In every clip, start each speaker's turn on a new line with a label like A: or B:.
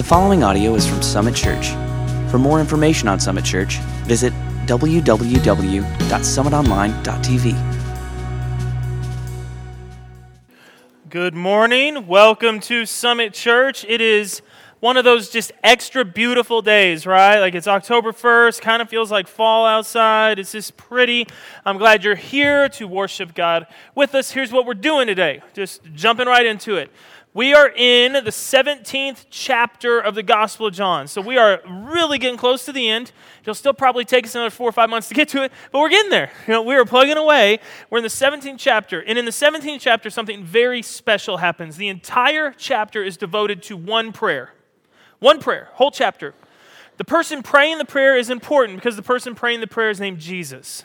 A: The following audio is from Summit Church. For more information on Summit Church, visit www.summitonline.tv.
B: Good morning. Welcome to Summit Church. It is one of those just extra beautiful days, right? Like it's October 1st, kind of feels like fall outside. It's just pretty. I'm glad you're here to worship God with us. Here's what we're doing today, just jumping right into it. We are in the 17th chapter of the Gospel of John. So we are really getting close to the end. It'll still probably take us another four or five months to get to it, but we're getting there. You know, we are plugging away. We're in the 17th chapter. And in the 17th chapter, something very special happens. The entire chapter is devoted to one prayer. One prayer, whole chapter. The person praying the prayer is important because the person praying the prayer is named Jesus.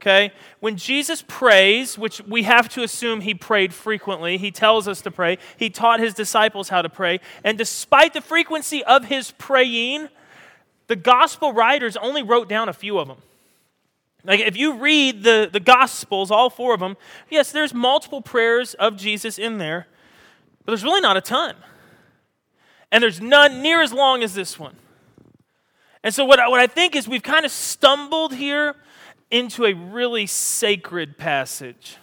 B: Okay? When Jesus prays, which we have to assume he prayed frequently, he tells us to pray. He taught his disciples how to pray. And despite the frequency of his praying, the gospel writers only wrote down a few of them. Like if you read the, the gospels, all four of them, yes, there's multiple prayers of Jesus in there, but there's really not a ton. And there's none near as long as this one. And so what what I think is we've kind of stumbled here into a really sacred passage,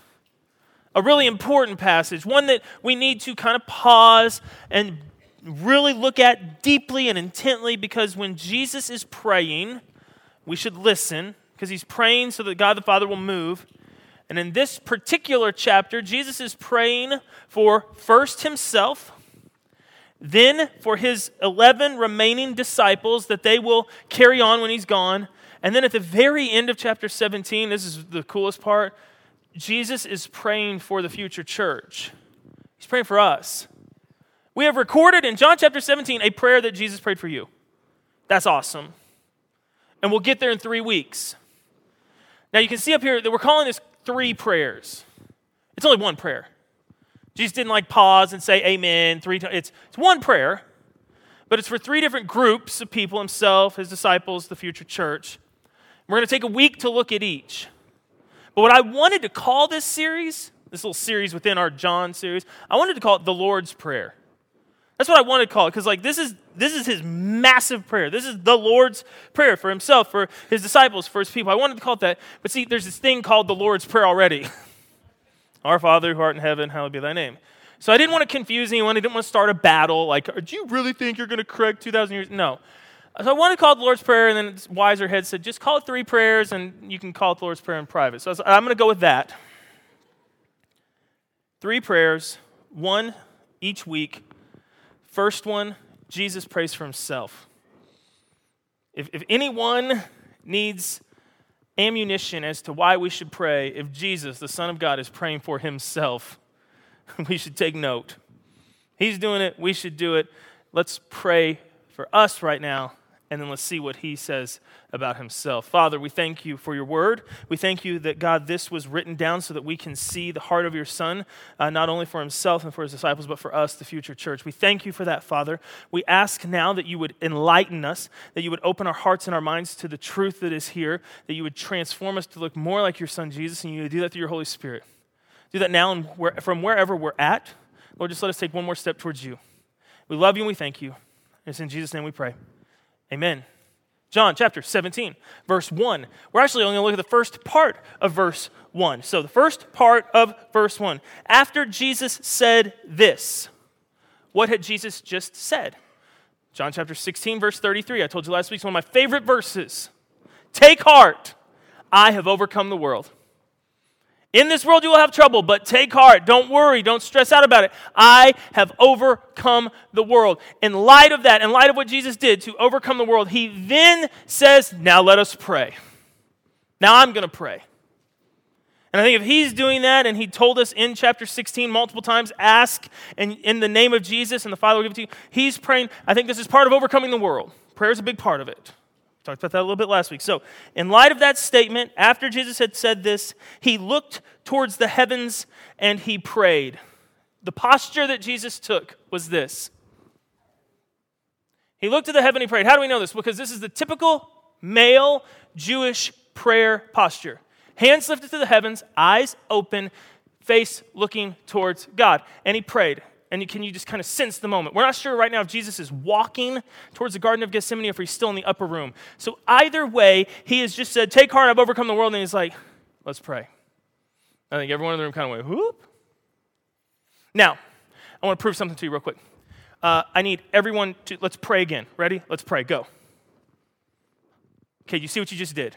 B: a really important passage, one that we need to kind of pause and really look at deeply and intently because when Jesus is praying, we should listen because he's praying so that God the Father will move. And in this particular chapter, Jesus is praying for first himself, then for his 11 remaining disciples that they will carry on when he's gone, and then at the very end of chapter 17, this is the coolest part Jesus is praying for the future church. He's praying for us. We have recorded in John chapter 17 a prayer that Jesus prayed for you. That's awesome. And we'll get there in three weeks. Now you can see up here that we're calling this three prayers. It's only one prayer. Jesus didn't like pause and say amen three times. It's, it's one prayer, but it's for three different groups of people himself, his disciples, the future church. We're going to take a week to look at each. But what I wanted to call this series, this little series within our John series, I wanted to call it the Lord's Prayer. That's what I wanted to call it because like this is this is his massive prayer. This is the Lord's prayer for himself, for his disciples, for his people. I wanted to call it that. But see, there's this thing called the Lord's Prayer already. Our Father who art in heaven, hallowed be thy name. So I didn't want to confuse anyone. I didn't want to start a battle. Like, do you really think you're going to correct 2,000 years? No. So I wanted to call it the Lord's Prayer, and then wiser head said, just call it three prayers, and you can call it the Lord's Prayer in private. So I am going to go with that. Three prayers, one each week. First one, Jesus prays for himself. If, if anyone needs ammunition as to why we should pray, if Jesus, the Son of God, is praying for himself, we should take note. He's doing it, we should do it. Let's pray for us right now and then let's see what he says about himself. Father, we thank you for your word. We thank you that, God, this was written down so that we can see the heart of your Son, uh, not only for himself and for his disciples, but for us, the future church. We thank you for that, Father. We ask now that you would enlighten us, that you would open our hearts and our minds to the truth that is here, that you would transform us to look more like your Son, Jesus, and you would do that through your Holy Spirit. Do that now and where, from wherever we're at. Lord, just let us take one more step towards you. We love you and we thank you. It's in Jesus' name we pray. Amen. John chapter 17, verse 1. We're actually only going to look at the first part of verse 1. So, the first part of verse 1. After Jesus said this, what had Jesus just said? John chapter 16, verse 33. I told you last week, it's one of my favorite verses. Take heart, I have overcome the world. In this world you will have trouble, but take heart. Don't worry. Don't stress out about it. I have overcome the world. In light of that, in light of what Jesus did to overcome the world, he then says, Now let us pray. Now I'm going to pray. And I think if he's doing that, and he told us in chapter 16 multiple times, ask and in the name of Jesus, and the Father will give it to you, he's praying. I think this is part of overcoming the world. Prayer is a big part of it. Talked about that a little bit last week. So, in light of that statement, after Jesus had said this, he looked towards the heavens and he prayed. The posture that Jesus took was this. He looked to the heaven he prayed. How do we know this? Because this is the typical male Jewish prayer posture. Hands lifted to the heavens, eyes open, face looking towards God. And he prayed. And can you just kind of sense the moment? We're not sure right now if Jesus is walking towards the Garden of Gethsemane or if he's still in the upper room. So either way, he has just said, Take heart, I've overcome the world. And he's like, Let's pray. I think everyone in the room kind of went, Whoop. Now, I want to prove something to you real quick. Uh, I need everyone to, let's pray again. Ready? Let's pray. Go. Okay, you see what you just did?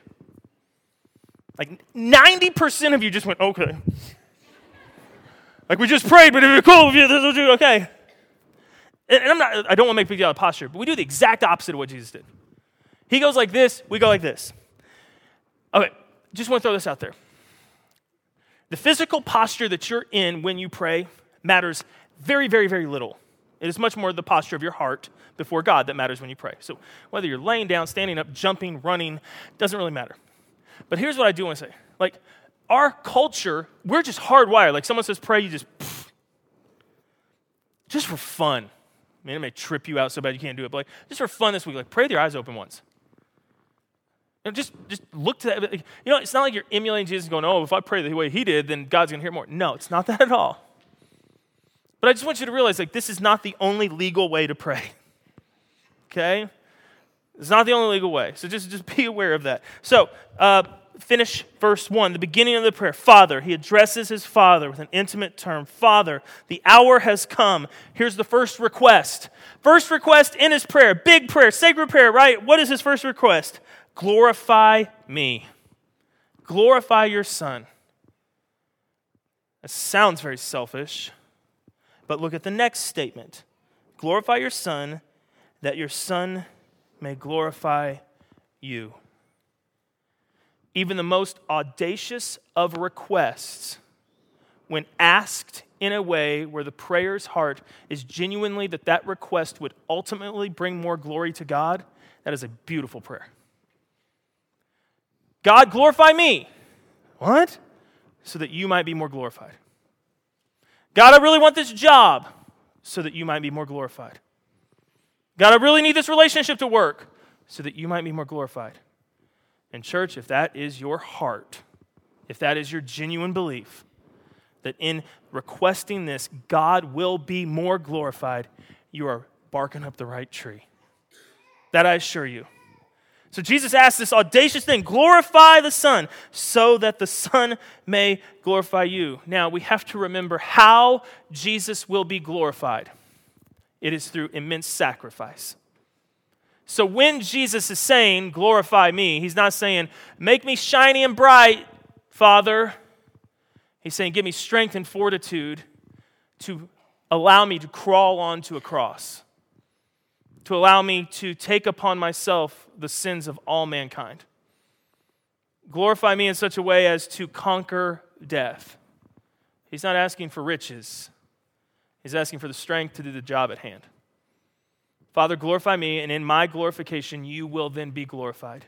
B: Like 90% of you just went, okay. Like we just prayed, but it'd be cool if you this do okay. And, I'm not, I don't want to make a big deal of posture, but we do the exact opposite of what Jesus did. He goes like this, we go like this. Okay, just want to throw this out there. The physical posture that you're in when you pray matters very, very, very little. It is much more the posture of your heart before God that matters when you pray. So whether you're laying down, standing up, jumping, running, doesn't really matter. But here's what I do want to say. Like, our culture, we're just hardwired. Like, someone says pray, you just, just for fun. I mean, it may trip you out so bad you can't do it, but like, just for fun this week, like, pray with your eyes open once. Just, just look to that. You know, it's not like you're emulating Jesus going, oh, if I pray the way he did, then God's going to hear more. No, it's not that at all. But I just want you to realize, like, this is not the only legal way to pray. Okay? It's not the only legal way. So just, just be aware of that. So, uh, finish verse 1, the beginning of the prayer. Father, he addresses his father with an intimate term. Father, the hour has come. Here's the first request. First request in his prayer, big prayer, sacred prayer, right? What is his first request? Glorify me. Glorify your son. That sounds very selfish, but look at the next statement. Glorify your son, that your son may glorify you. Even the most audacious of requests, when asked in a way where the prayer's heart is genuinely that that request would ultimately bring more glory to God, that is a beautiful prayer. God, glorify me. What? So that you might be more glorified. God, I really want this job so that you might be more glorified. God, I really need this relationship to work so that you might be more glorified. And, church, if that is your heart, if that is your genuine belief, that in requesting this, God will be more glorified, you are barking up the right tree. That I assure you. So Jesus asks this audacious thing glorify the Son so that the Son may glorify you. Now, we have to remember how Jesus will be glorified it is through immense sacrifice. So when Jesus is saying, glorify me, he's not saying, make me shiny and bright, Father. He's saying, give me strength and fortitude to allow me to crawl onto a cross, to allow me to take upon myself the sins of all mankind. Glorify me in such a way as to conquer death. He's not asking for riches. He's asking for the strength to do the job at hand. Father, glorify me, and in my glorification, you will then be glorified.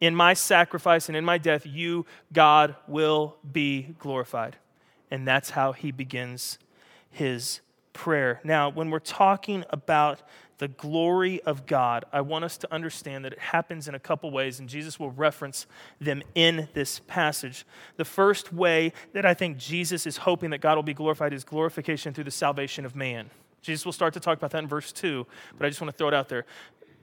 B: In my sacrifice and in my death, you, God, will be glorified. And that's how he begins his prayer. Now, when we're talking about the glory of God, I want us to understand that it happens in a couple ways, and Jesus will reference them in this passage. The first way that I think Jesus is hoping that God will be glorified is glorification through the salvation of man. Jesus will start to talk about that in verse 2, but I just want to throw it out there.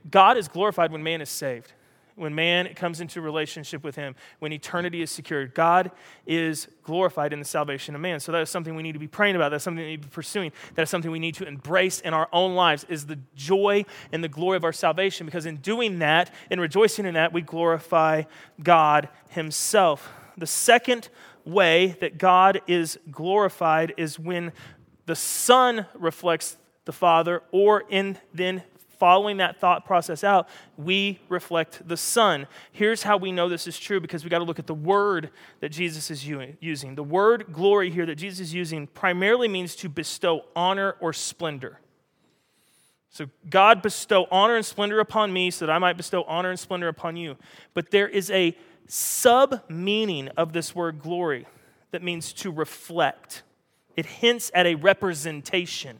B: God is glorified when man is saved when man comes into relationship with him, when eternity is secured. God is glorified in the salvation of man. So that is something we need to be praying about. That's something we need to be pursuing. That is something we need to embrace in our own lives is the joy and the glory of our salvation because in doing that, in rejoicing in that, we glorify God himself. The second way that God is glorified is when the Son reflects the Father, or in then following that thought process out, we reflect the Son. Here's how we know this is true because we got to look at the word that Jesus is using. The word glory here that Jesus is using primarily means to bestow honor or splendor. So, God bestow honor and splendor upon me so that I might bestow honor and splendor upon you. But there is a sub meaning of this word glory that means to reflect, it hints at a representation.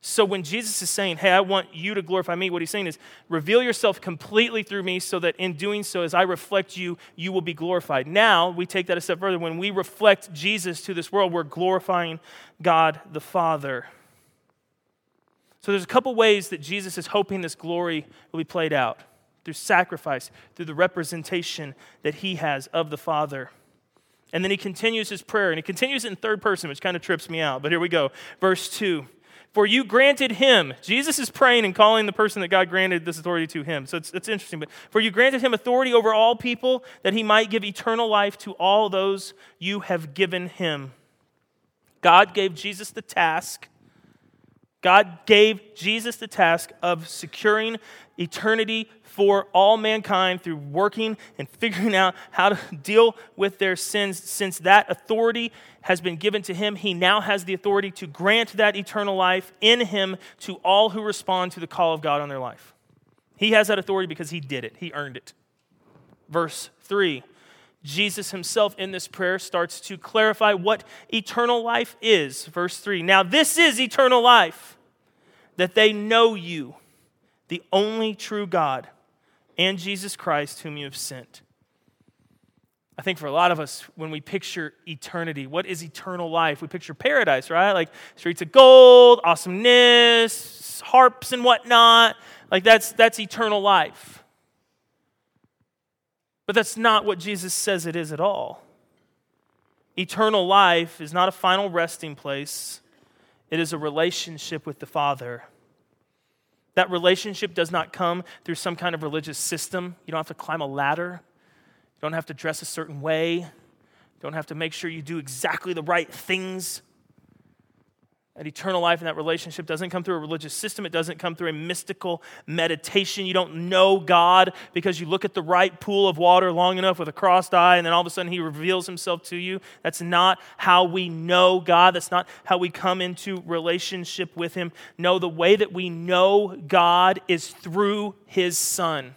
B: So when Jesus is saying, Hey, I want you to glorify me, what he's saying is, reveal yourself completely through me so that in doing so, as I reflect you, you will be glorified. Now, we take that a step further. When we reflect Jesus to this world, we're glorifying God the Father. So there's a couple ways that Jesus is hoping this glory will be played out through sacrifice, through the representation that he has of the Father. And then he continues his prayer, and he continues it in third person, which kind of trips me out. But here we go. Verse 2 For you granted him, Jesus is praying and calling the person that God granted this authority to him. So it's, it's interesting. But for you granted him authority over all people, that he might give eternal life to all those you have given him. God gave Jesus the task. God gave Jesus the task of securing eternity for all mankind through working and figuring out how to deal with their sins. Since that authority has been given to him, he now has the authority to grant that eternal life in him to all who respond to the call of God on their life. He has that authority because he did it, he earned it. Verse 3 Jesus himself in this prayer starts to clarify what eternal life is. Verse 3 Now, this is eternal life, that they know you the only true God, and Jesus Christ, whom you have sent. I think for a lot of us, when we picture eternity, what is eternal life? We picture paradise, right? Like streets of gold, awesomeness, harps and whatnot. Like that's, that's eternal life. But that's not what Jesus says it is at all. Eternal life is not a final resting place, it is a relationship with the Father. That relationship does not come through some kind of religious system. You don't have to climb a ladder. You don't have to dress a certain way. You don't have to make sure you do exactly the right things. That eternal life in that relationship doesn't come through a religious system. It doesn't come through a mystical meditation. You don't know God because you look at the right pool of water long enough with a crossed eye and then all of a sudden He reveals Himself to you. That's not how we know God. That's not how we come into relationship with Him. No, the way that we know God is through His Son.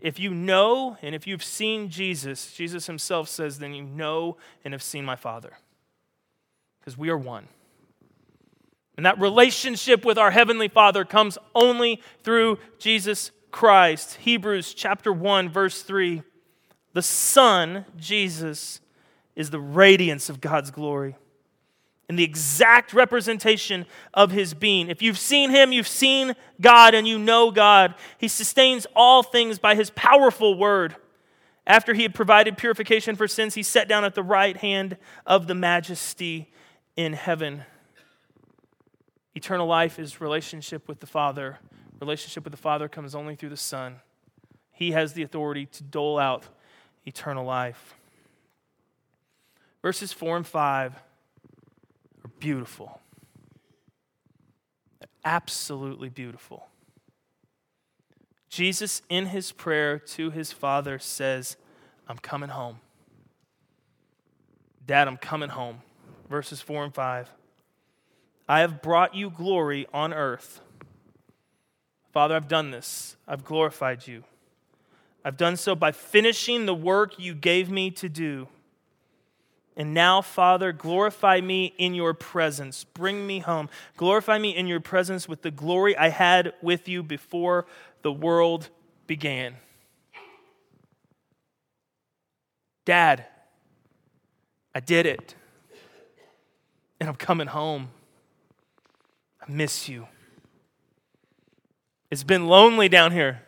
B: If you know and if you've seen Jesus, Jesus Himself says, then you know and have seen my Father. Because we are one. And that relationship with our Heavenly Father comes only through Jesus Christ. Hebrews chapter 1, verse 3. The Son, Jesus, is the radiance of God's glory and the exact representation of his being. If you've seen him, you've seen God and you know God. He sustains all things by his powerful word. After he had provided purification for sins, he sat down at the right hand of the majesty in heaven. Eternal life is relationship with the Father. Relationship with the Father comes only through the Son. He has the authority to dole out eternal life. Verses 4 and 5 are beautiful. They're absolutely beautiful. Jesus, in his prayer to his Father, says, I'm coming home. Dad, I'm coming home. Verses 4 and 5. I have brought you glory on earth. Father, I've done this. I've glorified you. I've done so by finishing the work you gave me to do. And now, Father, glorify me in your presence. Bring me home. Glorify me in your presence with the glory I had with you before the world began. Dad, I did it. And I'm coming home. I miss you. It's been lonely down here.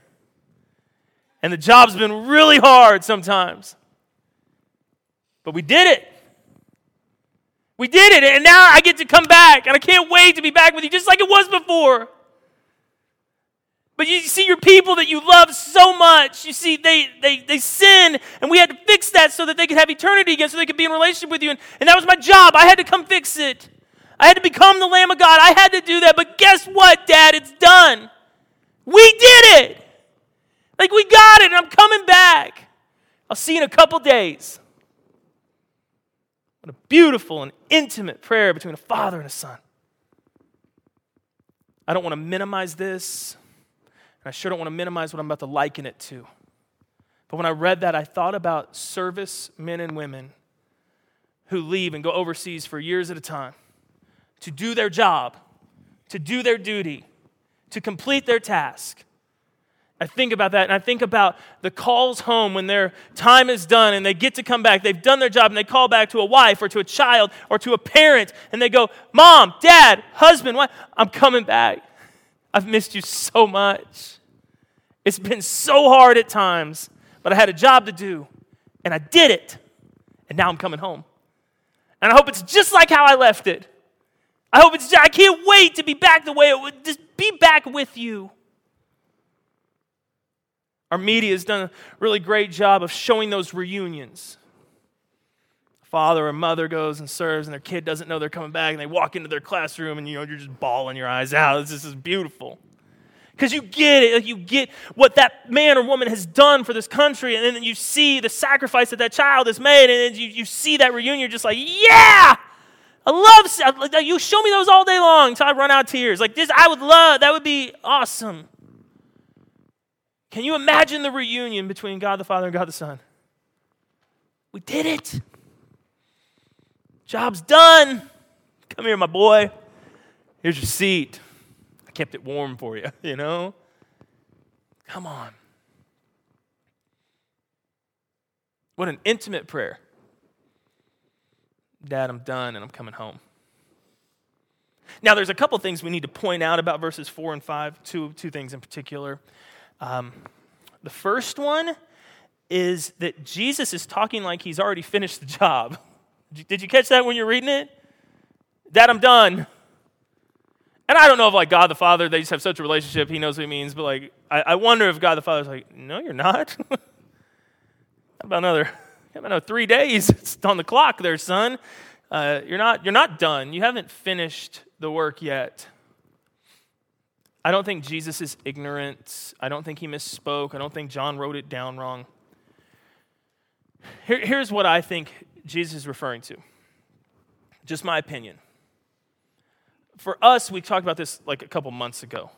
B: And the job's been really hard sometimes. But we did it. We did it. And now I get to come back. And I can't wait to be back with you just like it was before. But you see your people that you love so much. You see, they, they, they sin, and we had to fix that so that they could have eternity again, so they could be in relationship with you. And, and that was my job. I had to come fix it. I had to become the Lamb of God. I had to do that. But guess what, Dad? It's done. We did it. Like, we got it, and I'm coming back. I'll see you in a couple days. What a beautiful and intimate prayer between a father and a son. I don't want to minimize this, and I sure don't want to minimize what I'm about to liken it to. But when I read that, I thought about service men and women who leave and go overseas for years at a time to do their job, to do their duty, to complete their task. I think about that and I think about the calls home when their time is done and they get to come back. They've done their job and they call back to a wife or to a child or to a parent and they go, Mom, Dad, husband? I'm coming back. I've missed you so much. It's been so hard at times, but I had a job to do and I did it. And now I'm coming home. And I hope it's just like how I left it. I hope it's, I can't wait to be back the way it would, just be back with you. Our media has done a really great job of showing those reunions. Father or mother goes and serves, and their kid doesn't know they're coming back, and they walk into their classroom, and you know you're just bawling your eyes out. This, is beautiful because you get it. Like you get what that man or woman has done for this country, and then you see the sacrifice that that child has made, and then you, you see that reunion. You're just like, yeah, I love. You show me those all day long until I run out of tears. Like this, I would love. That would be awesome. Can you imagine the reunion between God the Father and God the Son? We did it. Job's done. Come here, my boy. Here's your seat. I kept it warm for you, you know? Come on. What an intimate prayer. Dad, I'm done and I'm coming home. Now, there's a couple things we need to point out about verses 4 and 5, two, two things in particular. Um, the first one is that Jesus is talking like he's already finished the job. Did you catch that when you're reading it? Dad, I'm done. And I don't know if like God the Father, they just have such a relationship, he knows what he means, but like I, I wonder if God the Father's like, no, you're not. How about another, about know, three days? It's on the clock there, son. Uh, you're not you're not done. You haven't finished the work yet. I don't think Jesus is ignorant. I don't think he misspoke. I don't think John wrote it down wrong. Here, here's what I think Jesus is referring to. Just my opinion. For us, we talked about this like a couple months ago,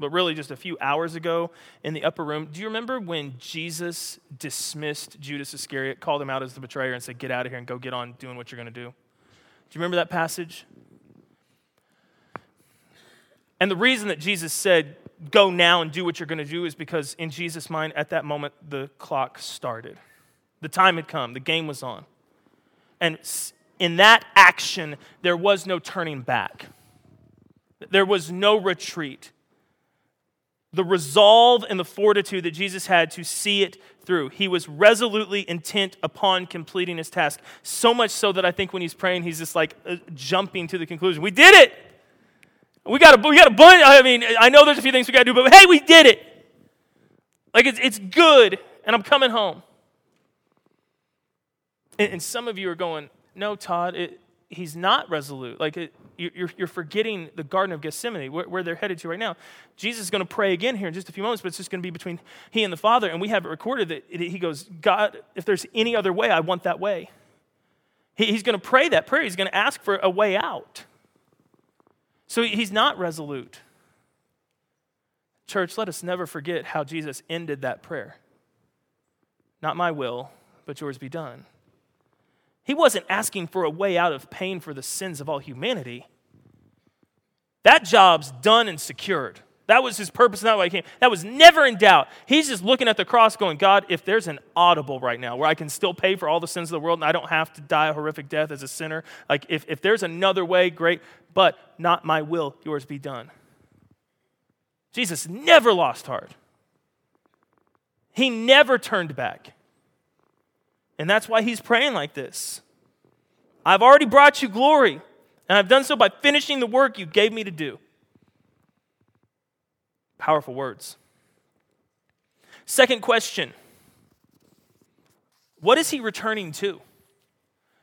B: but really just a few hours ago in the upper room. Do you remember when Jesus dismissed Judas Iscariot, called him out as the betrayer, and said, Get out of here and go get on doing what you're going to do? Do you remember that passage? And the reason that Jesus said, go now and do what you're going to do is because in Jesus' mind, at that moment, the clock started. The time had come, the game was on. And in that action, there was no turning back, there was no retreat. The resolve and the fortitude that Jesus had to see it through. He was resolutely intent upon completing his task. So much so that I think when he's praying, he's just like uh, jumping to the conclusion. We did it! We got a, we got a bunch. I mean, I know there's a few things we got to do, but hey, we did it. Like, it's, it's good, and I'm coming home. And, and some of you are going, no, Todd, it, he's not resolute. Like, it, you're, you're forgetting the Garden of Gethsemane, where, where they're headed to right now. Jesus is going to pray again here in just a few moments, but it's just going to be between he and the Father. And we have it recorded that he goes, God, if there's any other way, I want that way. He, he's going to pray that prayer. He's going to ask for a way out. So he's not resolute. Church, let us never forget how Jesus ended that prayer. Not my will, but yours be done. He wasn't asking for a way out of pain for the sins of all humanity. That job's done and secured. That was his purpose, not why he came. That was never in doubt. He's just looking at the cross going, God, if there's an audible right now where I can still pay for all the sins of the world and I don't have to die a horrific death as a sinner, like if, if there's another way, great but not my will, yours be done. Jesus never lost heart. He never turned back. And that's why he's praying like this. I've already brought you glory, and I've done so by finishing the work you gave me to do. Powerful words. Second question What is he returning to?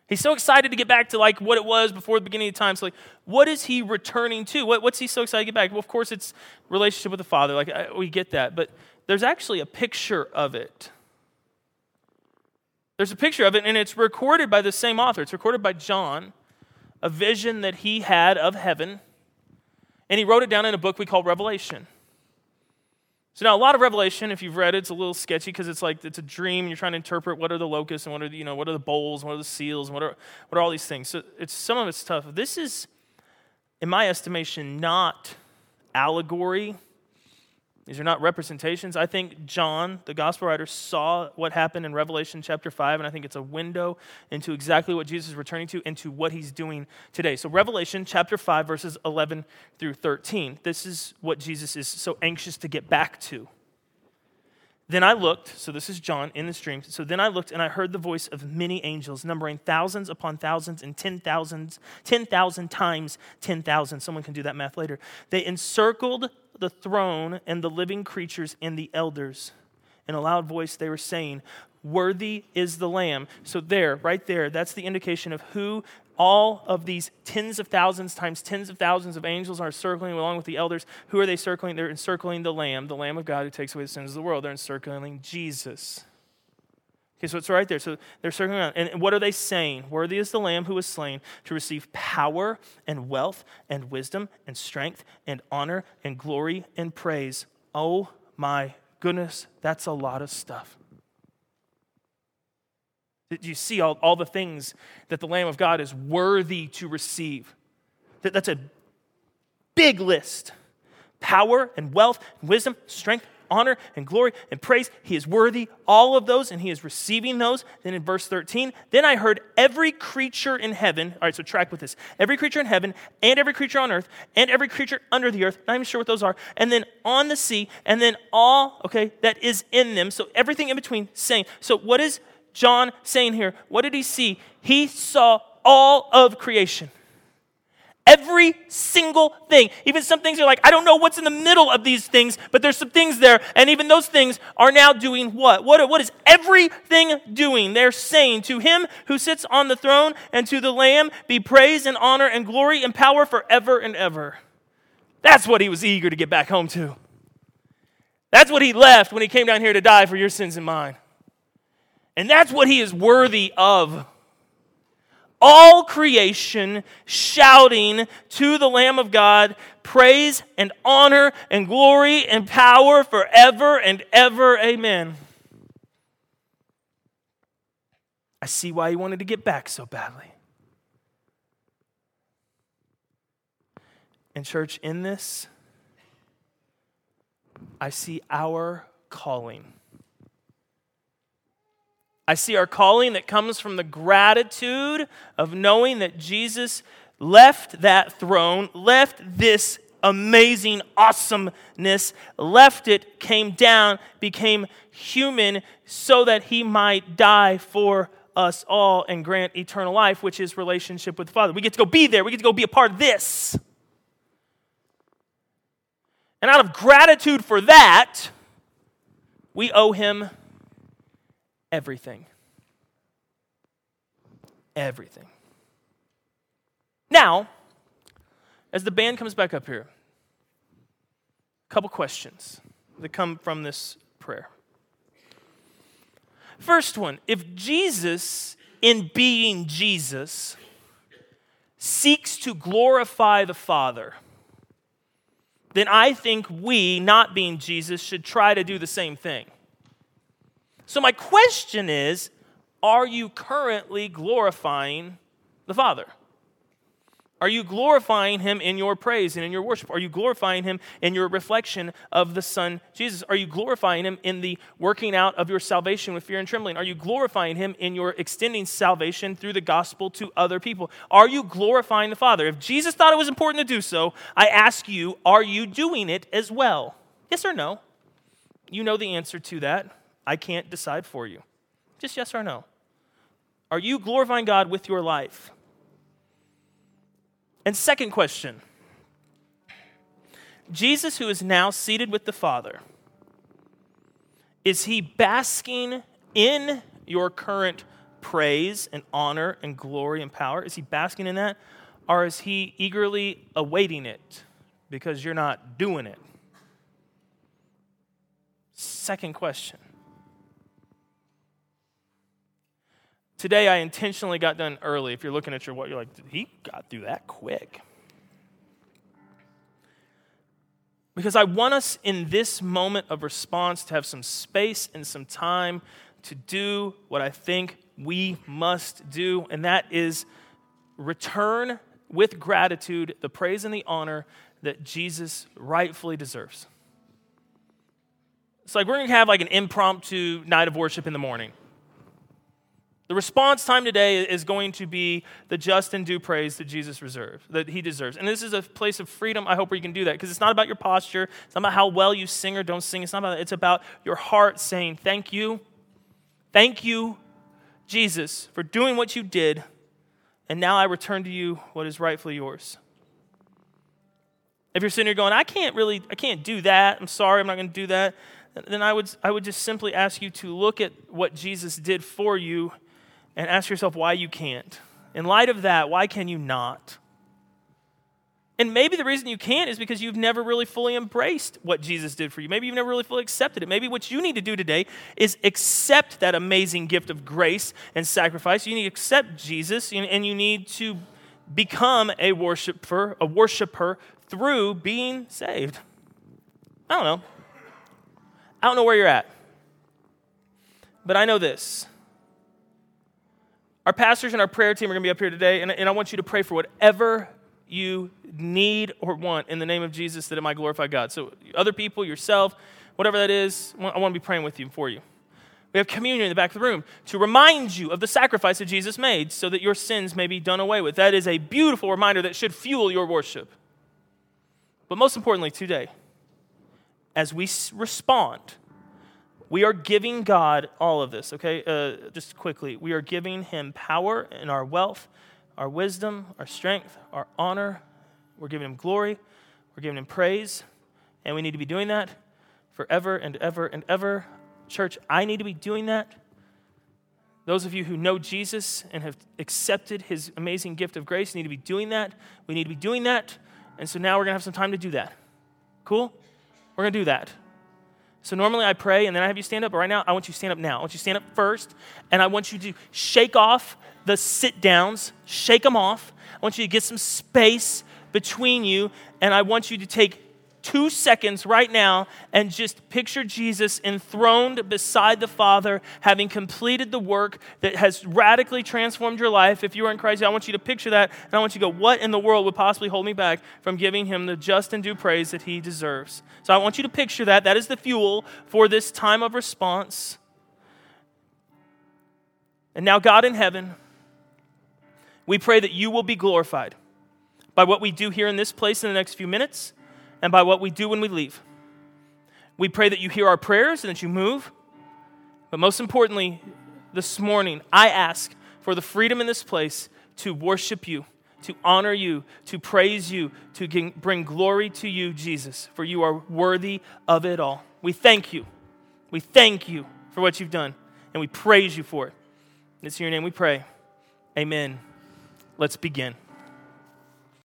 B: He's so excited to get back to like what it was before the beginning of time. So like, what is he returning to? What, what's he so excited to get back? Well, of course, it's relationship with the Father. Like I, we get that, but there's actually a picture of it. There's a picture of it, and it's recorded by the same author. It's recorded by John, a vision that he had of heaven, and he wrote it down in a book we call Revelation. So now a lot of Revelation, if you've read it, it's a little sketchy because it's like it's a dream. And you're trying to interpret what are the locusts and what are the, you know what are the bowls, what are the seals, and what are what are all these things. So it's some of it's tough. This is, in my estimation, not allegory. These are not representations. I think John, the gospel writer, saw what happened in Revelation chapter 5, and I think it's a window into exactly what Jesus is returning to, into what he's doing today. So, Revelation chapter 5, verses 11 through 13. This is what Jesus is so anxious to get back to. Then I looked, so this is John in the dream. So then I looked and I heard the voice of many angels, numbering thousands upon thousands and ten thousands, 10,000 times 10,000. Someone can do that math later. They encircled the throne and the living creatures and the elders. In a loud voice, they were saying, Worthy is the Lamb. So, there, right there, that's the indication of who all of these tens of thousands times tens of thousands of angels are circling along with the elders. Who are they circling? They're encircling the Lamb, the Lamb of God who takes away the sins of the world. They're encircling Jesus. Okay, so it's right there. So they're circling around. And what are they saying? Worthy is the Lamb who was slain to receive power and wealth and wisdom and strength and honor and glory and praise. Oh my goodness, that's a lot of stuff. Did you see all, all the things that the Lamb of God is worthy to receive? That, that's a big list power and wealth, and wisdom, strength, honor and glory and praise. He is worthy all of those and he is receiving those. Then in verse 13, then I heard every creature in heaven. All right, so track with this. Every creature in heaven and every creature on earth and every creature under the earth. Not even sure what those are. And then on the sea and then all, okay, that is in them. So everything in between saying. So what is John saying here? What did he see? He saw all of creation. Every single thing. Even some things are like, I don't know what's in the middle of these things, but there's some things there. And even those things are now doing what? What, what is everything doing? They're saying to him who sits on the throne and to the Lamb be praise and honor and glory and power forever and ever. That's what he was eager to get back home to. That's what he left when he came down here to die for your sins and mine. And that's what he is worthy of all creation shouting to the Lamb of God praise and honor and glory and power forever and ever. Amen. I see why he wanted to get back so badly. And, church, in this, I see our calling. I see our calling that comes from the gratitude of knowing that Jesus left that throne, left this amazing awesomeness, left it, came down, became human so that he might die for us all and grant eternal life, which is relationship with the Father. We get to go be there, we get to go be a part of this. And out of gratitude for that, we owe him everything. Everything. Now, as the band comes back up here, a couple questions that come from this prayer. First one if Jesus, in being Jesus, seeks to glorify the Father, then I think we, not being Jesus, should try to do the same thing. So, my question is are you currently glorifying the Father? Are you glorifying him in your praise and in your worship? Are you glorifying him in your reflection of the Son Jesus? Are you glorifying him in the working out of your salvation with fear and trembling? Are you glorifying him in your extending salvation through the gospel to other people? Are you glorifying the Father? If Jesus thought it was important to do so, I ask you, are you doing it as well? Yes or no? You know the answer to that. I can't decide for you. Just yes or no. Are you glorifying God with your life? And second question Jesus, who is now seated with the Father, is he basking in your current praise and honor and glory and power? Is he basking in that? Or is he eagerly awaiting it because you're not doing it? Second question Today, I intentionally got done early. If you're looking at your what, you're like, he got through that quick. Because I want us in this moment of response to have some space and some time to do what I think we must do, and that is return with gratitude the praise and the honor that Jesus rightfully deserves. It's like we're going to have like an impromptu night of worship in the morning. The response time today is going to be the just and due praise that Jesus reserves, that he deserves. And this is a place of freedom, I hope, where you can do that. Because it's not about your posture, it's not about how well you sing or don't sing. It's not about that. It's about your heart saying, Thank you. Thank you, Jesus, for doing what you did. And now I return to you what is rightfully yours. If you're sitting here going, I can't really, I can't do that. I'm sorry, I'm not going to do that. Then I would, I would just simply ask you to look at what Jesus did for you and ask yourself why you can't. In light of that, why can you not? And maybe the reason you can't is because you've never really fully embraced what Jesus did for you. Maybe you've never really fully accepted it. Maybe what you need to do today is accept that amazing gift of grace and sacrifice. You need to accept Jesus and you need to become a worshiper, a worshiper through being saved. I don't know. I don't know where you're at. But I know this. Our pastors and our prayer team are going to be up here today, and, and I want you to pray for whatever you need or want in the name of Jesus that it might glorify God. So, other people, yourself, whatever that is, I want to be praying with you for you. We have communion in the back of the room to remind you of the sacrifice that Jesus made so that your sins may be done away with. That is a beautiful reminder that should fuel your worship. But most importantly, today, as we respond, we are giving God all of this, okay? Uh, just quickly, we are giving Him power in our wealth, our wisdom, our strength, our honor. We're giving Him glory, we're giving Him praise, and we need to be doing that forever and ever and ever. Church, I need to be doing that. Those of you who know Jesus and have accepted his amazing gift of grace need to be doing that. We need to be doing that and so now we're going to have some time to do that. Cool? We're going to do that. So normally I pray and then I have you stand up, but right now I want you to stand up now. I want you to stand up first, and I want you to shake off the sit downs, shake them off. I want you to get some space between you, and I want you to take two seconds right now and just picture Jesus enthroned beside the Father, having completed the work that has radically transformed your life. If you are in Christ, I want you to picture that, and I want you to go, What in the world would possibly hold me back from giving him the just and due praise that he deserves? So I want you to picture that. That is the fuel for this time of response. And now, God in heaven, we pray that you will be glorified by what we do here in this place in the next few minutes and by what we do when we leave. We pray that you hear our prayers and that you move. But most importantly, this morning, I ask for the freedom in this place to worship you, to honor you, to praise you, to bring glory to you, Jesus, for you are worthy of it all. We thank you. We thank you for what you've done, and we praise you for it. It's in your name we pray. Amen. Let's begin.